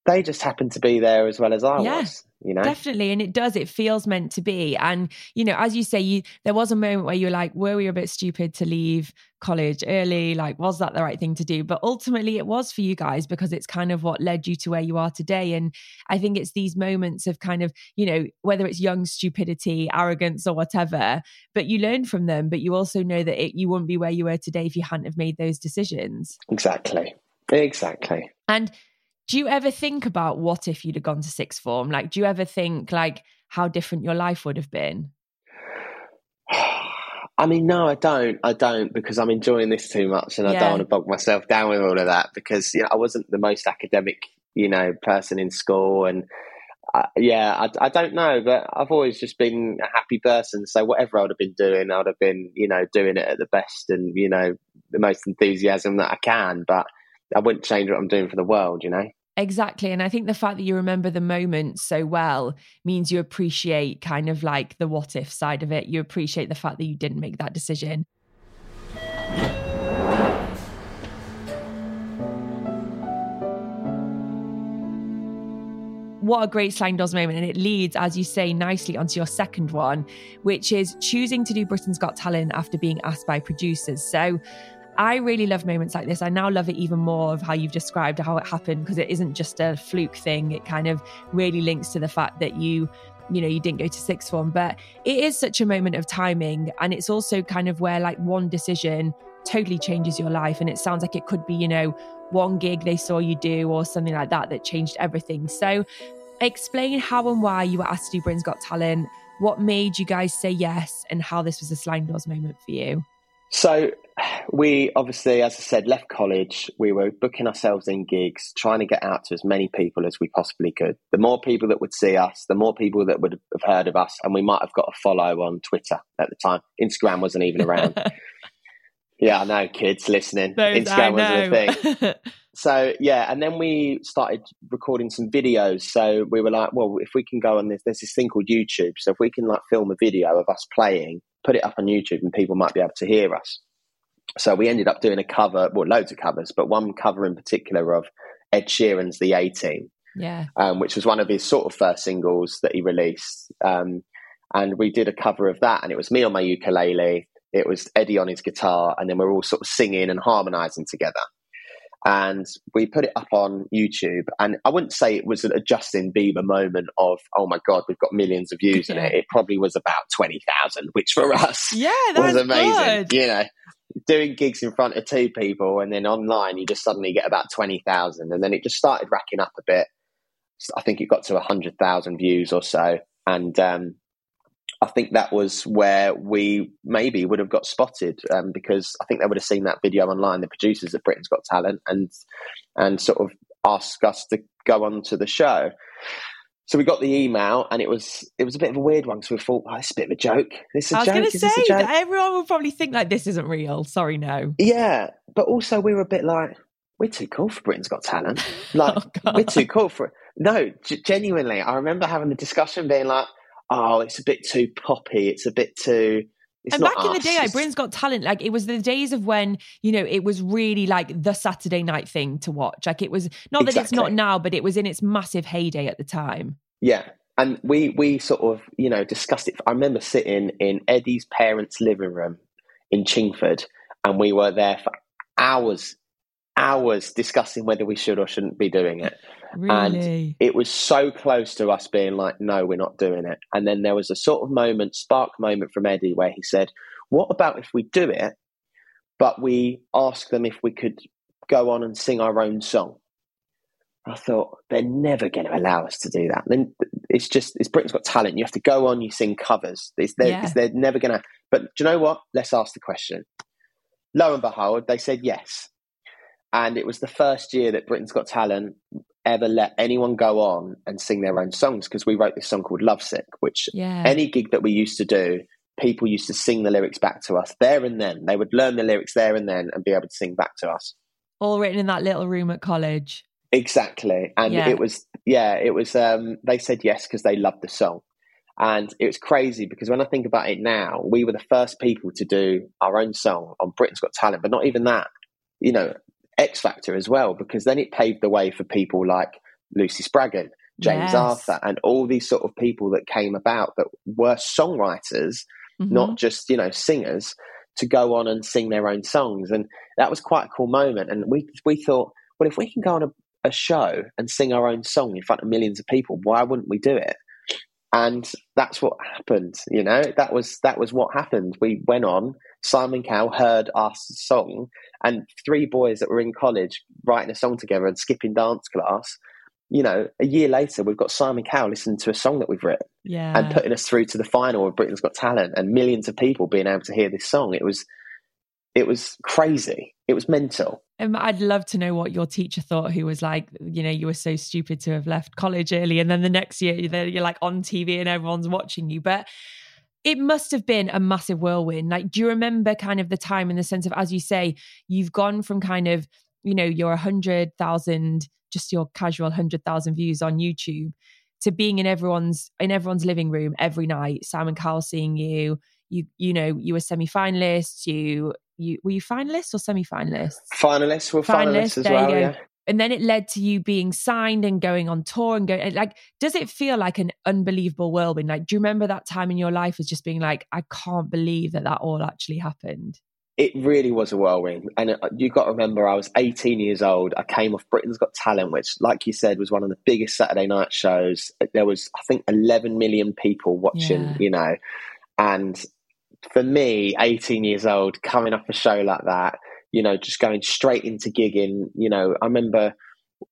they just happened to be there as well as I yeah. was you know? Definitely and it does it feels meant to be and you know as you say you there was a moment where you're like were we a bit stupid to leave college early? Like was that the right thing to do? But ultimately it was for you guys because it's kind of what led you to where you are today and i think it's these moments of kind of you know whether it's young stupidity arrogance or whatever but you learn from them but you also know that it, you wouldn't be where you were today if you hadn't have made those decisions. Exactly. Exactly. And do you ever think about what if you'd have gone to sixth form? Like, do you ever think like how different your life would have been? I mean, no, I don't. I don't because I'm enjoying this too much, and yeah. I don't want to bog myself down with all of that because you know I wasn't the most academic, you know, person in school, and uh, yeah, I, I, don't know, but I've always just been a happy person. So whatever I would have been doing, I would have been, you know, doing it at the best and you know the most enthusiasm that I can. But I wouldn't change what I'm doing for the world, you know. Exactly. And I think the fact that you remember the moment so well means you appreciate kind of like the what if side of it. You appreciate the fact that you didn't make that decision. what a great sliding doors moment. And it leads, as you say, nicely onto your second one, which is choosing to do Britain's Got Talent after being asked by producers. So I really love moments like this. I now love it even more of how you've described how it happened because it isn't just a fluke thing. It kind of really links to the fact that you you know you didn't go to sixth form but it is such a moment of timing and it's also kind of where like one decision totally changes your life and it sounds like it could be you know one gig they saw you do or something like that that changed everything so explain how and why you were asked to do Britain's Got Talent, what made you guys say yes, and how this was a sliding doors moment for you. So, we obviously, as I said, left college. We were booking ourselves in gigs, trying to get out to as many people as we possibly could. The more people that would see us, the more people that would have heard of us, and we might have got a follow on Twitter at the time. Instagram wasn't even around. yeah, I know, kids listening. Those Instagram wasn't a thing. so yeah, and then we started recording some videos. So we were like, well, if we can go on this, there's this thing called YouTube. So if we can like film a video of us playing, put it up on YouTube, and people might be able to hear us. So we ended up doing a cover, well, loads of covers, but one cover in particular of Ed Sheeran's "The A Team," yeah, um, which was one of his sort of first singles that he released. Um, and we did a cover of that, and it was me on my ukulele, it was Eddie on his guitar, and then we we're all sort of singing and harmonizing together and we put it up on YouTube. And I wouldn't say it was a Justin Bieber moment of, oh my God, we've got millions of views yeah. in it. It probably was about 20,000, which for us yeah, that was amazing. Good. You know, doing gigs in front of two people and then online, you just suddenly get about 20,000. And then it just started racking up a bit. I think it got to 100,000 views or so. And um, I think that was where we maybe would have got spotted um, because I think they would have seen that video online, the producers of Britain's Got Talent, and and sort of asked us to go on to the show. So we got the email, and it was it was a bit of a weird one. So we thought, oh, it's a bit of a joke. This is I was going to say that everyone will probably think like this isn't real. Sorry, no. Yeah, but also we were a bit like, we're too cool for Britain's Got Talent. Like oh, we're too cool for it. No, g- genuinely, I remember having the discussion, being like, oh, it's a bit too poppy. It's a bit too. And back us. in the day, like Britain's Got Talent, like it was the days of when you know it was really like the Saturday night thing to watch. Like it was not that it's not now, but it was in its massive heyday at the time. Yeah, and we we sort of you know discussed it. I remember sitting in Eddie's parents' living room in Chingford, and we were there for hours, hours discussing whether we should or shouldn't be doing it. Really? And it was so close to us being like, no, we're not doing it. And then there was a sort of moment, spark moment from Eddie where he said, what about if we do it, but we ask them if we could go on and sing our own song? I thought they're never going to allow us to do that. Then it's just it's Britain's Got Talent. You have to go on, you sing covers. It's, they're, yeah. they're never going to. But do you know what? Let's ask the question. Lo and behold, they said yes, and it was the first year that Britain's Got Talent ever let anyone go on and sing their own songs because we wrote this song called Lovesick, which yeah. any gig that we used to do, people used to sing the lyrics back to us there and then. They would learn the lyrics there and then and be able to sing back to us. All written in that little room at college. Exactly. And yeah. it was, yeah, it was, um, they said yes because they loved the song. And it was crazy because when I think about it now, we were the first people to do our own song on Britain's Got Talent, but not even that. You know, X Factor as well, because then it paved the way for people like Lucy Spraggan, James yes. Arthur, and all these sort of people that came about that were songwriters, mm-hmm. not just, you know, singers, to go on and sing their own songs. And that was quite a cool moment. And we we thought, well, if we can go on a, a show and sing our own song in front of millions of people, why wouldn't we do it? And that's what happened you know? That was that was what happened. We went on simon cowell heard our song and three boys that were in college writing a song together and skipping dance class you know a year later we've got simon cowell listening to a song that we've written yeah. and putting us through to the final of britain's got talent and millions of people being able to hear this song. It was it was crazy it was mental um, I'd love to know what your teacher thought, who was like, you know, you were so stupid to have left college early. And then the next year, you're like on TV and everyone's watching you. But it must have been a massive whirlwind. Like, do you remember kind of the time in the sense of, as you say, you've gone from kind of you know, your 100,000, just your casual 100,000 views on YouTube to being in everyone's in everyone's living room every night simon cowell seeing you you you know you were semi-finalists you you were you finalists or semi-finalists finalists were finalists, finalists as well yeah and then it led to you being signed and going on tour and going like does it feel like an unbelievable whirlwind like do you remember that time in your life as just being like i can't believe that that all actually happened it really was a whirlwind. And uh, you've got to remember, I was 18 years old. I came off Britain's Got Talent, which, like you said, was one of the biggest Saturday night shows. There was, I think, 11 million people watching, yeah. you know. And for me, 18 years old, coming off a show like that, you know, just going straight into gigging, you know, I remember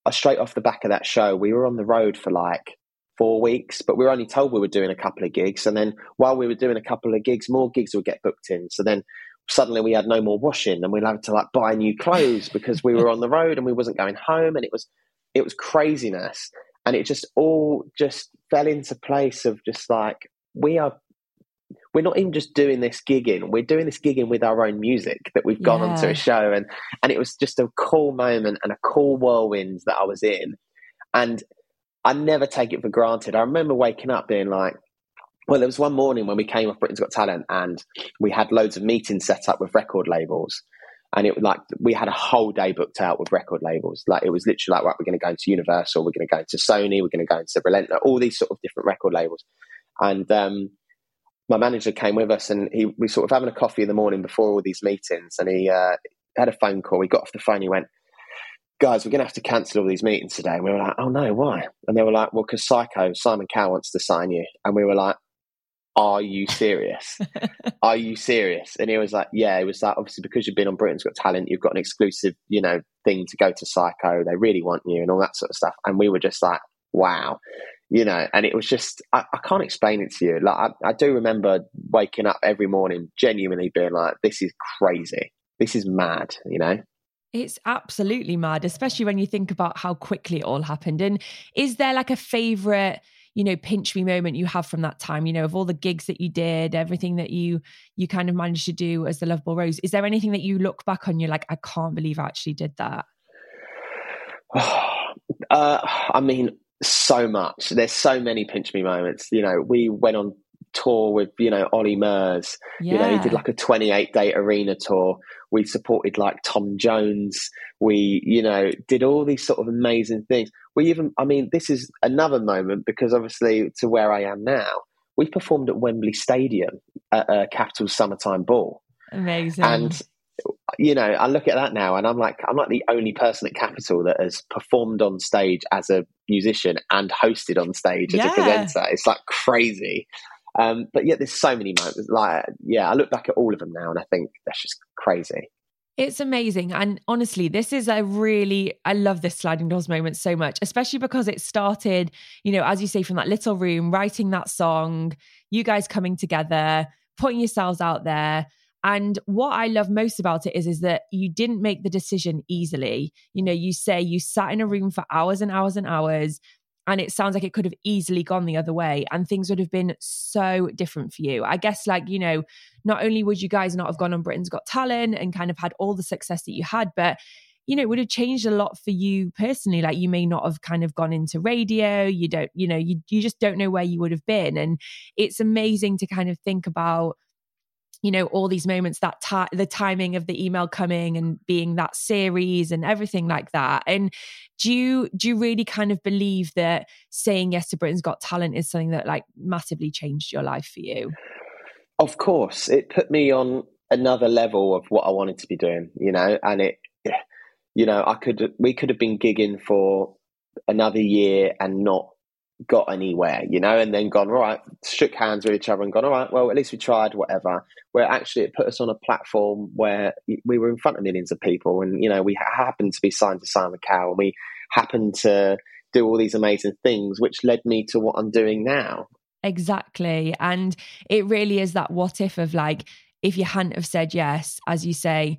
uh, straight off the back of that show, we were on the road for like four weeks, but we were only told we were doing a couple of gigs. And then while we were doing a couple of gigs, more gigs would get booked in. So then suddenly we had no more washing and we had to like buy new clothes because we were on the road and we wasn't going home and it was it was craziness and it just all just fell into place of just like we are we're not even just doing this gigging we're doing this gigging with our own music that we've gone yeah. onto a show and and it was just a cool moment and a cool whirlwind that i was in and i never take it for granted i remember waking up being like well, there was one morning when we came off Britain's Got Talent and we had loads of meetings set up with record labels. And it was like we had a whole day booked out with record labels. Like it was literally like, right, we're going to go into Universal, we're going to go into Sony, we're going to go into Relentless, all these sort of different record labels. And um, my manager came with us and he we sort of having a coffee in the morning before all these meetings and he uh, had a phone call. He got off the phone, he went, guys, we're going to have to cancel all these meetings today. And we were like, oh no, why? And they were like, well, because Syco Simon Cowell wants to sign you. And we were like, are you serious? are you serious? And he was like, yeah, it was like, obviously because you've been on Britain's Got Talent, you've got an exclusive, you know, thing to go to Syco. They really want you and all that sort of stuff. And we were just like, wow, you know, and it was just, I, I can't explain it to you. Like, I, I do remember waking up every morning genuinely being like, this is crazy. This is mad, you know? It's absolutely mad, especially when you think about how quickly it all happened. And is there like a favorite you know pinch me moment you have from that time you know of all the gigs that you did everything that you you kind of managed to do as the Loveable Rogues is there anything that you look back on you're like i can't believe i actually did that uh, i mean so much there's so many pinch me moments you know we went on tour with you know Olly Murs. Yeah. You know, he did like a 28 day arena tour. We supported like Tom Jones. We you know did all these sort of amazing things. We even I mean this is another moment because obviously to where I am now, we performed at Wembley Stadium at a Capital Summertime Ball. Amazing. And you know, I look at that now and I'm like, I'm like the only person at Capital that has performed on stage as a musician and hosted on stage as yeah. a presenter. It's like crazy. Um, but yet there's so many moments. Like, yeah, I look back at all of them now and I think that's just crazy. It's amazing. And honestly, this is a really, I love this sliding doors moment so much, especially because it started, you know, as you say, from that little room, writing that song, you guys coming together, putting yourselves out there. And what I love most about it is, is that you didn't make the decision easily. You know, you say you sat in a room for hours and hours and hours, and it sounds like it could have easily gone the other way and things would have been so different for you. I guess, like, you know, not only would you guys not have gone on Britain's Got Talent and kind of had all the success that you had, but you know, it would have changed a lot for you personally. Like you may not have kind of gone into radio. You don't, you know, you you just don't know where you would have been. And it's amazing to kind of think about you know all these moments that ti- the timing of the email coming and being that series and everything like that. And do you do you really kind of believe that saying yes to britain's got talent is something that like massively changed your life for you? Of course. It put me on another level of what i wanted to be doing you know and it you know i could we could have been gigging for another year and not got anywhere, you know, and then gone, right, shook hands with each other and gone, all right, well, at least we tried, whatever. Where actually it put us on a platform where we were in front of millions of people and, you know, we happened to be signed to Simon Cowell and we happened to do all these amazing things, which led me to what I'm doing now. Exactly. And it really is that what if of like, if you hadn't have said yes, as you say,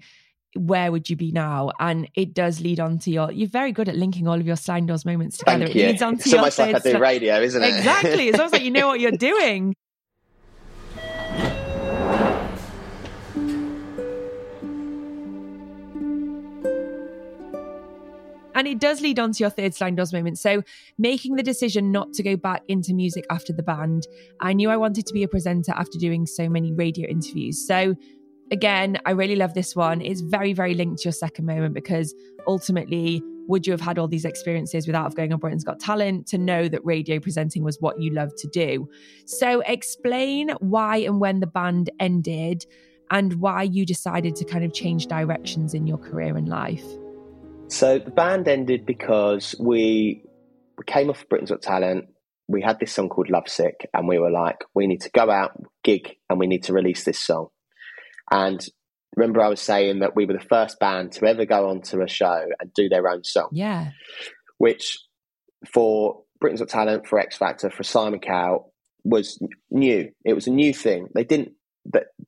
where would you be now? And it does lead on to your. You're very good at linking all of your sliding doors moments together. Thank it you. leads on to it's your almost like I do radio, isn't it? Exactly. It's almost like you know what you're doing. And it does lead on to your third sliding doors moment. So, making the decision not to go back into music after the band. I knew I wanted to be a presenter after doing so many radio interviews. So, again, I really love this one. It's very, very linked to your second moment because ultimately, would you have had all these experiences without going on Britain's Got Talent to know that radio presenting was what you love to do? So, explain why and when the band ended and why you decided to kind of change directions in your career and life. So, the band ended because we came off Britain's Got Talent. We had this song called Lovesick, and we were like, we need to go out, gig, and we need to release this song. And remember I was saying that we were the first band to ever go onto a show and do their own song. Yeah. Which for Britain's Got Talent, for X Factor, for Simon Cowell was new. It was a new thing. They didn't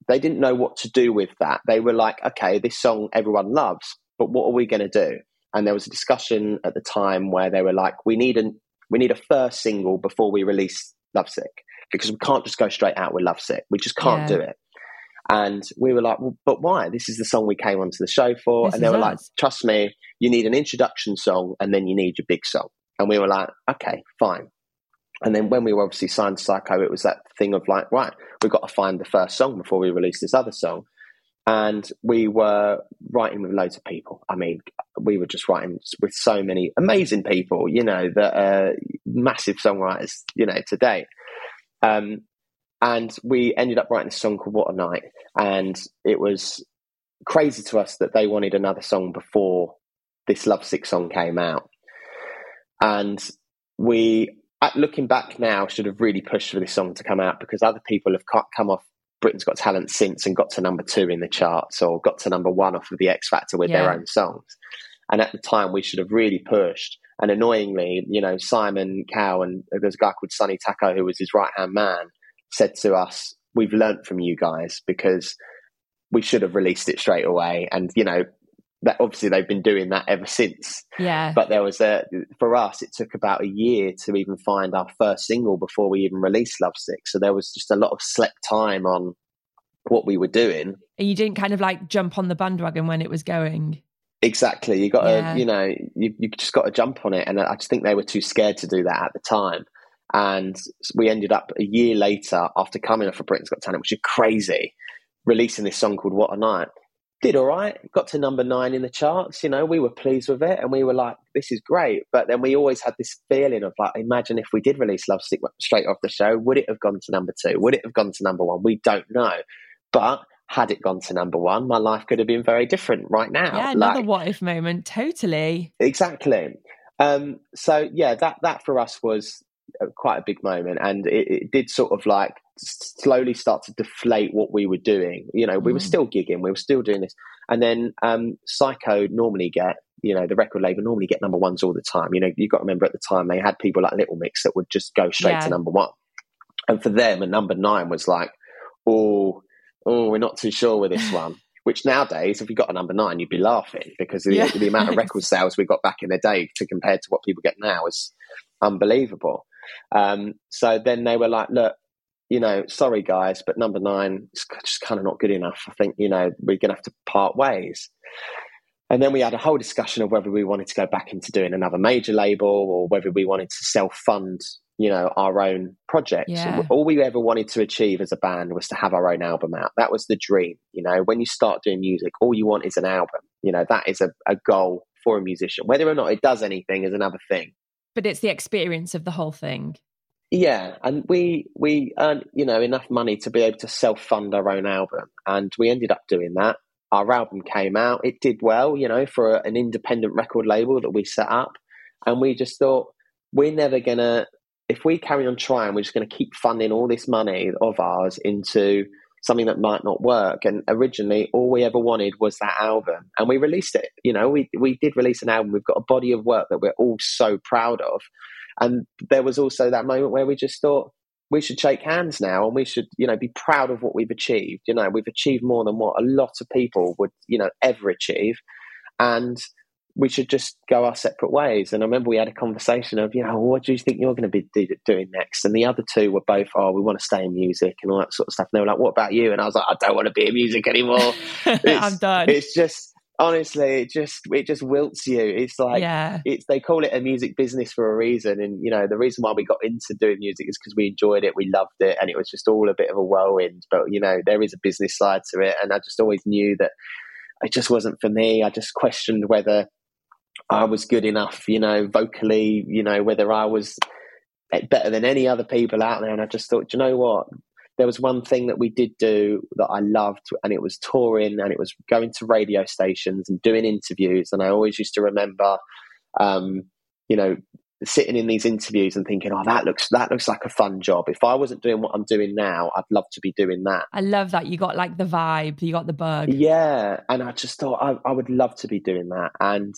they didn't know what to do with that. They were like, okay, this song everyone loves, but what are we going to do? And there was a discussion at the time where they were like, we need a we need a first single before we release Lovesick because we can't just go straight out with Lovesick. We just can't yeah. do it. And we were like, well, but why? This is the song we came onto the show for. This and they were us. like, trust me, you need an introduction song and then you need your big song. And we were like, okay, fine. And then when we were obviously signed to Syco, it was that thing of like, right, we've got to find the first song before we release this other song. And we were writing with loads of people. I mean, we were just writing with so many amazing people, you know, that are massive songwriters, you know, today. Um, and we ended up writing a song called What a Night. And it was crazy to us that they wanted another song before this love Lovesick song came out. And we, looking back now, should have really pushed for this song to come out because other people have come off Britain's Got Talent since and got to number two in the charts or got to number one off of the X Factor with yeah. their own songs. And at the time, we should have really pushed. And annoyingly, you know, Simon Cowell and there's a guy called Sonny Takhar who was his right hand man said to us, "We've learnt from you guys because we should have released it straight away." And you know, that obviously they've been doing that ever since. Yeah. But there was a for us, it took about a year to even find our first single before we even released Lovesick. So there was just a lot of slept time on what we were doing. And you didn't kind of like jump on the bandwagon when it was going. Exactly. You got yeah. to, you know, you, you just got to jump on it. And I just think they were too scared to do that at the time. And we ended up a year later, after coming off of Britain's Got Talent, which is crazy, releasing this song called What a Night. Did all right, got to number nine in the charts. You know, we were pleased with it and we were like, this is great. But then we always had this feeling of like, imagine if we did release Lovesick straight off the show, would it have gone to number two? Would it have gone to number one? We don't know. But had it gone to number one, my life could have been very different right now. Yeah, another like, what if moment. Totally. Exactly. Um, so yeah, that that for us was quite a big moment, and it, it, did sort of like slowly start to deflate what we were doing. You know, we mm. were still gigging, we were still doing this, and then um, Syco normally get you know the record label normally get number ones all the time. You know, you got to remember at the time they had people like Little Mix that would just go straight yeah. to number one, and for them, a number nine was like, oh, oh, we're not too sure with this one. Which nowadays, if you got a number nine, you'd be laughing because the, yeah. the amount of record sales we got back in the day to compared to what people get now is unbelievable. Um, so then they were like, look, you know, sorry guys, but number nine is just kind of not good enough. I think, you know, we're going to have to part ways. And then we had a whole discussion of whether we wanted to go back into doing another major label or whether we wanted to self fund, you know, our own project. Yeah. All we ever wanted to achieve as a band was to have our own album out. That was the dream. You know, when you start doing music, all you want is an album. You know, that is a, a goal for a musician. Whether or not it does anything is another thing but it's the experience of the whole thing. Yeah, and we we earned you know enough money to be able to self fund our own album, and we ended up doing that. Our album came out; it did well, you know, for an independent record label that we set up, and we just thought we're never gonna. If we carry on trying, we're just to keep funding all this money of ours into something that might not work. And originally, all we ever wanted was that album, and we released it. You know, we we did release an album. We've got a body of work that we're all so proud of. And there was also that moment where we just thought we should shake hands now, and we should, you know, be proud of what we've achieved. You know, we've achieved more than what a lot of people would, you know, ever achieve. And we should just go our separate ways. And I remember we had a conversation of, you know, what do you think you're going to be doing next? And the other two were both, oh, we want to stay in music and all that sort of stuff. And they were like, what about you? And I was like, I don't want to be in music anymore. I'm done. It's just, honestly, it just it just wilts you. It's like yeah. it's they call it a music business for a reason, and you know the reason why we got into doing music is because we enjoyed it, we loved it, and it was just all a bit of a whirlwind. But you know there is a business side to it, and I just always knew that it just wasn't for me. I just questioned whether I was good enough, you know, vocally, you know, whether I was better than any other people out there. And I just thought, you know what? There was one thing that we did do that I loved, and it was touring and it was going to radio stations and doing interviews. And I always used to remember, um, you know, sitting in these interviews and thinking, "Oh, that looks that looks like a fun job. If I wasn't doing what I'm doing now, I'd love to be doing that." I love that you got like the vibe, you got the bug. Yeah, and I just thought I, I would love to be doing that, and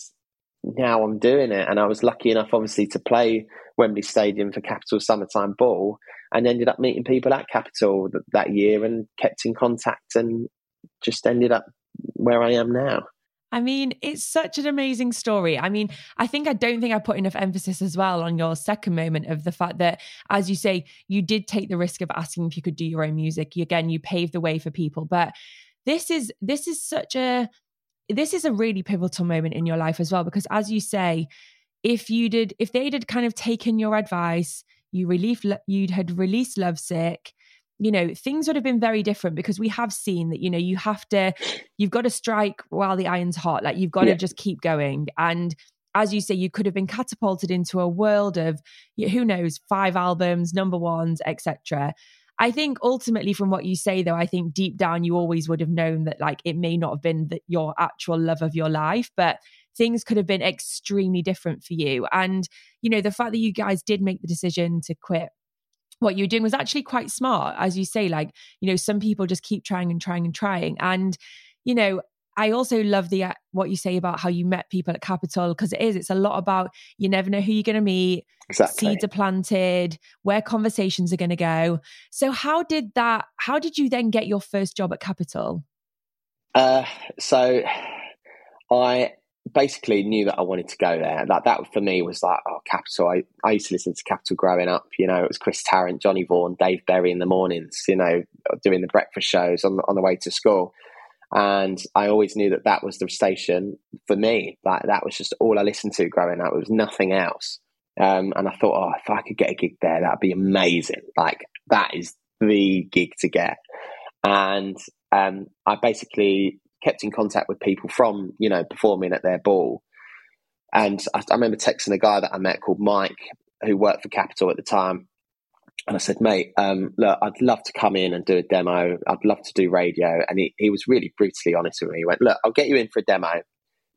now I'm doing it. And I was lucky enough, obviously, to play Wembley Stadium for Capital Summertime Ball and ended up meeting people at Capital that, that year and kept in contact and just ended up where I am now. I mean, it's such an amazing story. I mean, I think I don't think I put enough emphasis as well on your second moment of the fact that, as you say, you did take the risk of asking if you could do your own music. You, again, you paved the way for people. But this is this is such a this is a really pivotal moment in your life as well because as you say if you did if they had kind of taken your advice you relief you'd had released lovesick you know things would have been very different because we have seen that you know you have to you've got to strike while the iron's hot like you've got yeah. to just keep going and as you say you could have been catapulted into a world of who knows five albums number ones etc I think ultimately, from what you say, though, I think deep down you always would have known that like it may not have been that your actual love of your life, but things could have been extremely different for you. And, you know, the fact that you guys did make the decision to quit what you were doing was actually quite smart. As you say, like, you know, some people just keep trying and trying and trying. And, you know, I also love the uh, what you say about how you met people at Capital because it is. It's a lot about you never know who you're going to meet. Exactly. Seeds are planted, where conversations are going to go. So how did that? How did you then get your first job at Capital? Uh, so I basically knew that I wanted to go there. Like that for me was like, oh, Capital. I, I used to listen to Capital growing up. You know, it was Chris Tarrant, Johnny Vaughan, Dave Berry in the mornings. You know, doing the breakfast shows on on the way to school. And I always knew that that was the station for me. Like that was just all I listened to growing up. It was nothing else. Um, and I thought, oh, if I could get a gig there, that'd be amazing. Like that is the gig to get. And um, I basically kept in contact with people from, you know, performing at their ball. And I, I remember texting a guy that I met called Mike, who worked for Capital at the time. And I said, mate, um, look, I'd love to come in and do a demo. I'd love to do radio. And he, he was really brutally honest with me. He went, look, I'll get you in for a demo.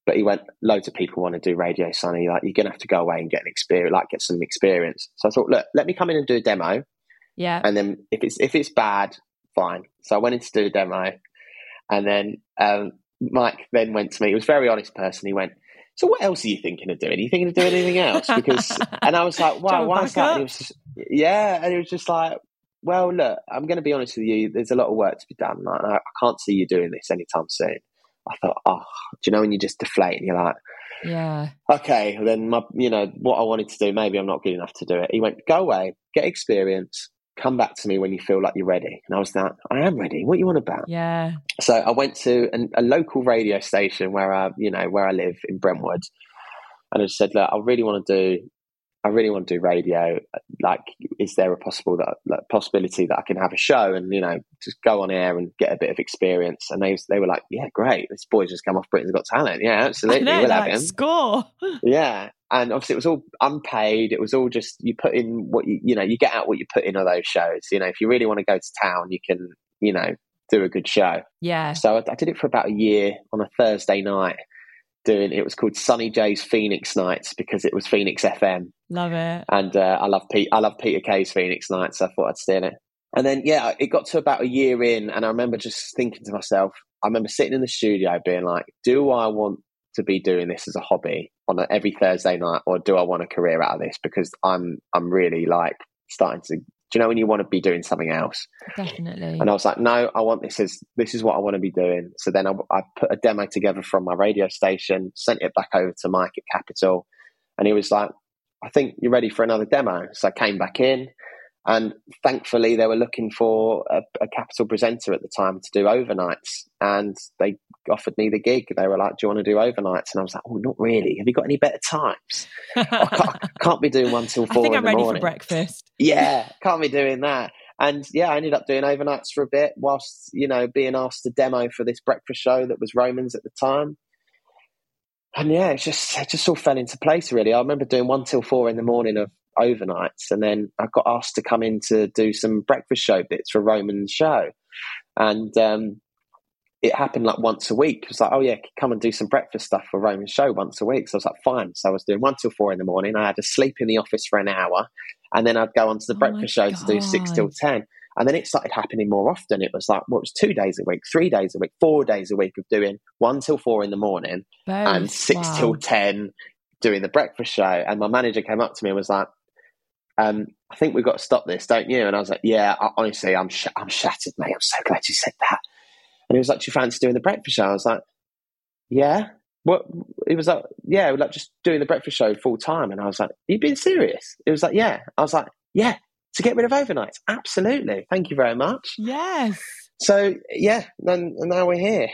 But he went, loads of people want to do radio, Sonny. Like, you're going to have to go away and get an experience, like get some experience. So I thought, look, let me come in and do a demo. Yeah. And then if it's, if it's bad, fine. So I went in to do a demo. And then um, Mike then went to me. He was a very honest person. He went, so what else are you thinking of doing? Are you thinking of doing anything else? Because, and I was like, wow, why is that? Yeah. And it was just like, well, look, I'm going to be honest with you. There's a lot of work to be done. Like, I can't see you doing this anytime soon. I thought, oh, do you know when you just deflate and you're like, yeah, okay, then my, you know, what I wanted to do, maybe I'm not good enough to do it. He went, go away, get experience, come back to me when you feel like you're ready. And I was like, I am ready. What you want about? Yeah. So I went to an, a local radio station where I, you know, where I live in Brentwood, and I just said, look, I really want to do, I really want to do radio. Like, is there a possible that like, possibility that I can have a show and you know just go on air and get a bit of experience? And they they were like, yeah, great. This boy just come off Britain's Got Talent. Yeah, absolutely. Know, we'll like, have him. Score. Yeah, and obviously it was all unpaid. It was all just you put in what you you know you get out what you put in on those shows. You know, if you really want to go to town, you can you know do a good show. Yeah. So I, I did it for about a year on a Thursday night. Doing it was called Sonny Jay's Phoenix Nights because it was Phoenix FM. Love it. And uh, I love Pete. I love Peter Kay's Phoenix Nights. So I thought I'd stay in it. And then yeah, it got to about a year in, and I remember just thinking to myself. I remember sitting in the studio being like, "Do I want to be doing this as a hobby on a, every Thursday night, or do I want a career out of this? Because I'm I'm really like starting to. Do you know when you want to be doing something else? Definitely. And I was like, no, I want this is this is what I want to be doing. So then I, I put a demo together from my radio station, sent it back over to Mike at Capital, and he was like, I think you're ready for another demo. So I came back in. And thankfully, they were looking for a, a, capital presenter at the time to do overnights. And they offered me the gig. They were like, Do you want to do overnights? And I was like, Oh, not really. Have you got any better times? I can't, can't, be doing one till four. I think I'm ready morning. for breakfast. Yeah, can't be doing that. And yeah, I ended up doing overnights for a bit whilst, you know, being asked to demo for this breakfast show that was Romans at the time and yeah, it just it just all fell into place really. I remember doing one till four in the morning of overnights, and then I got asked to come in to do some breakfast show bits for Roman's show, and um, it happened like once a week. It was like, oh yeah, come and do some breakfast stuff for Roman's show once a week. So I was like, fine. So I was doing one till four in the morning. I had to sleep in the office for an hour, and then I'd go on to the oh breakfast show God. to do six till ten. And then it started happening more often. It was like, well, it was two days a week, three days a week, four days a week of doing one till four in the morning Both. and six wow. till 10 doing the breakfast show. And my manager came up to me and was like, um, I think we've got to stop this, don't you? And I was like, yeah, I, honestly, I'm, sh- I'm shattered, mate. I'm so glad you said that. And he was like, do you fancy doing the breakfast show? I was like, yeah. What? He was like, yeah, like just doing the breakfast show full time. And I was like, you being serious? It was like, yeah. I was like, yeah, to get rid of overnights. Absolutely. Thank you very much. Yes. So yeah, and, and now we're here.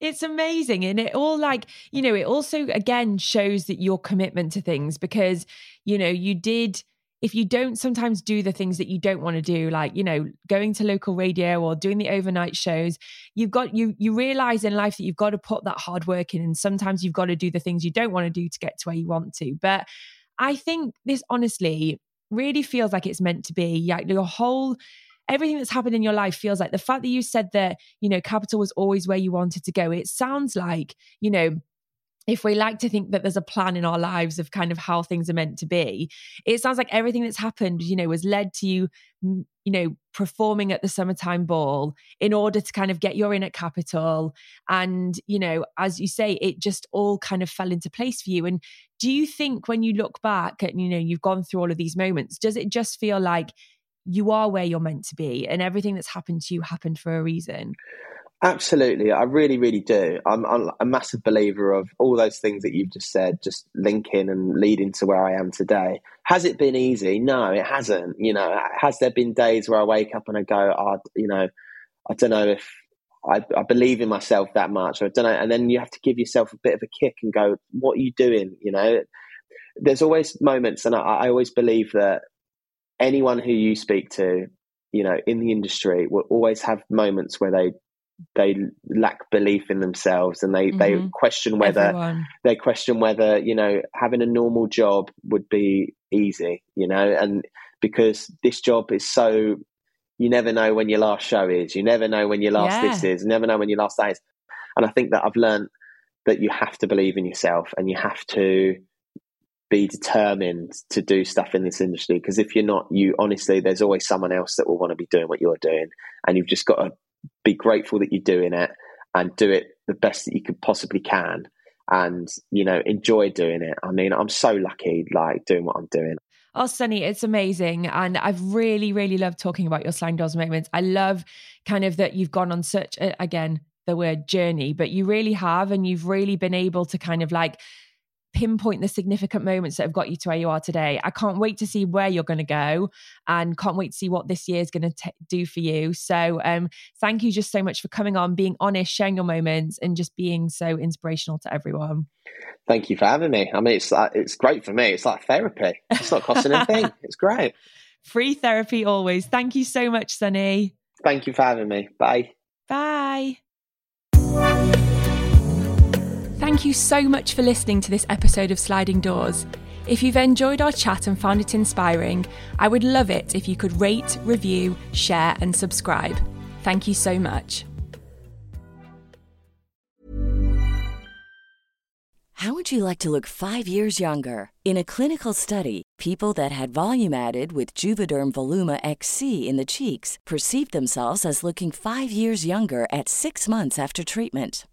It's amazing. And it all like, you know, it also again shows that your commitment to things because, you know, you did if you don't sometimes do the things that you don't want to do like you know going to local radio or doing the overnight shows you've got you you realize in life that you've got to put that hard work in and sometimes you've got to do the things you don't want to do to get to where you want to but i think this honestly really feels like it's meant to be. Like your whole everything that's happened in your life feels like the fact that you said that, you know, capital was always where you wanted to go. It sounds like, you know, if we like to think that there's a plan in our lives of kind of how things are meant to be, it sounds like everything that's happened, you know, was led to you, you know, performing at the summertime ball in order to kind of get your in at capital. And, you know, as you say, it just all kind of fell into place for you. And do you think when you look back and, you know, you've gone through all of these moments, does it just feel like you are where you're meant to be and everything that's happened to you happened for a reason? Absolutely, I really, really do. I'm, I'm, a massive believer of all those things that you've just said, just linking and leading to where I am today. Has it been easy? No, it hasn't. You know, has there been days where I wake up and I go, oh, you know, I don't know if I, I believe in myself that much, or I don't know. And then you have to give yourself a bit of a kick and go, what are you doing? You know, there's always moments, and I, I always believe that anyone who you speak to, you know, in the industry will always have moments where they they lack belief in themselves and they mm-hmm. they question whether Everyone. they question whether you know having a normal job would be easy you know and because this job is so you never know when your last show is you never know when your last yeah. this is you never know when your last day is and i think that i've learned that you have to believe in yourself and you have to be determined to do stuff in this industry because if you're not you honestly there's always someone else that will want to be doing what you're doing and you've just got to be grateful that you're doing it and do it the best that you could possibly can and you know enjoy doing it i mean i'm so lucky like doing what i'm doing Oh, Sonny, it's amazing. And I've really, really loved talking about your sliding doors moments. I love kind of that you've gone on such, a, again, the word journey, but you really have. And you've really been able to kind of like pinpoint the significant moments that have got you to where you are today. I can't wait to see where you're going to go and can't wait to see what this year is going to do for you. So, um, thank you just so much for coming on, being honest, sharing your moments, and just being so inspirational to everyone. Thank you for having me. I mean, it's like, it's great for me. It's like therapy. It's not costing anything. It's great. Free therapy always. Thank you so much, Sonny. Thank you for having me. Bye. Bye. Thank you so much for listening to this episode of Sliding Doors. If you've enjoyed our chat and found it inspiring, I would love it if you could rate, review, share, and subscribe. Thank you so much. How would you like to look five years younger? In a clinical study, people that had volume added with Juvederm Voluma XC in the cheeks perceived themselves as looking five years younger at six months after treatment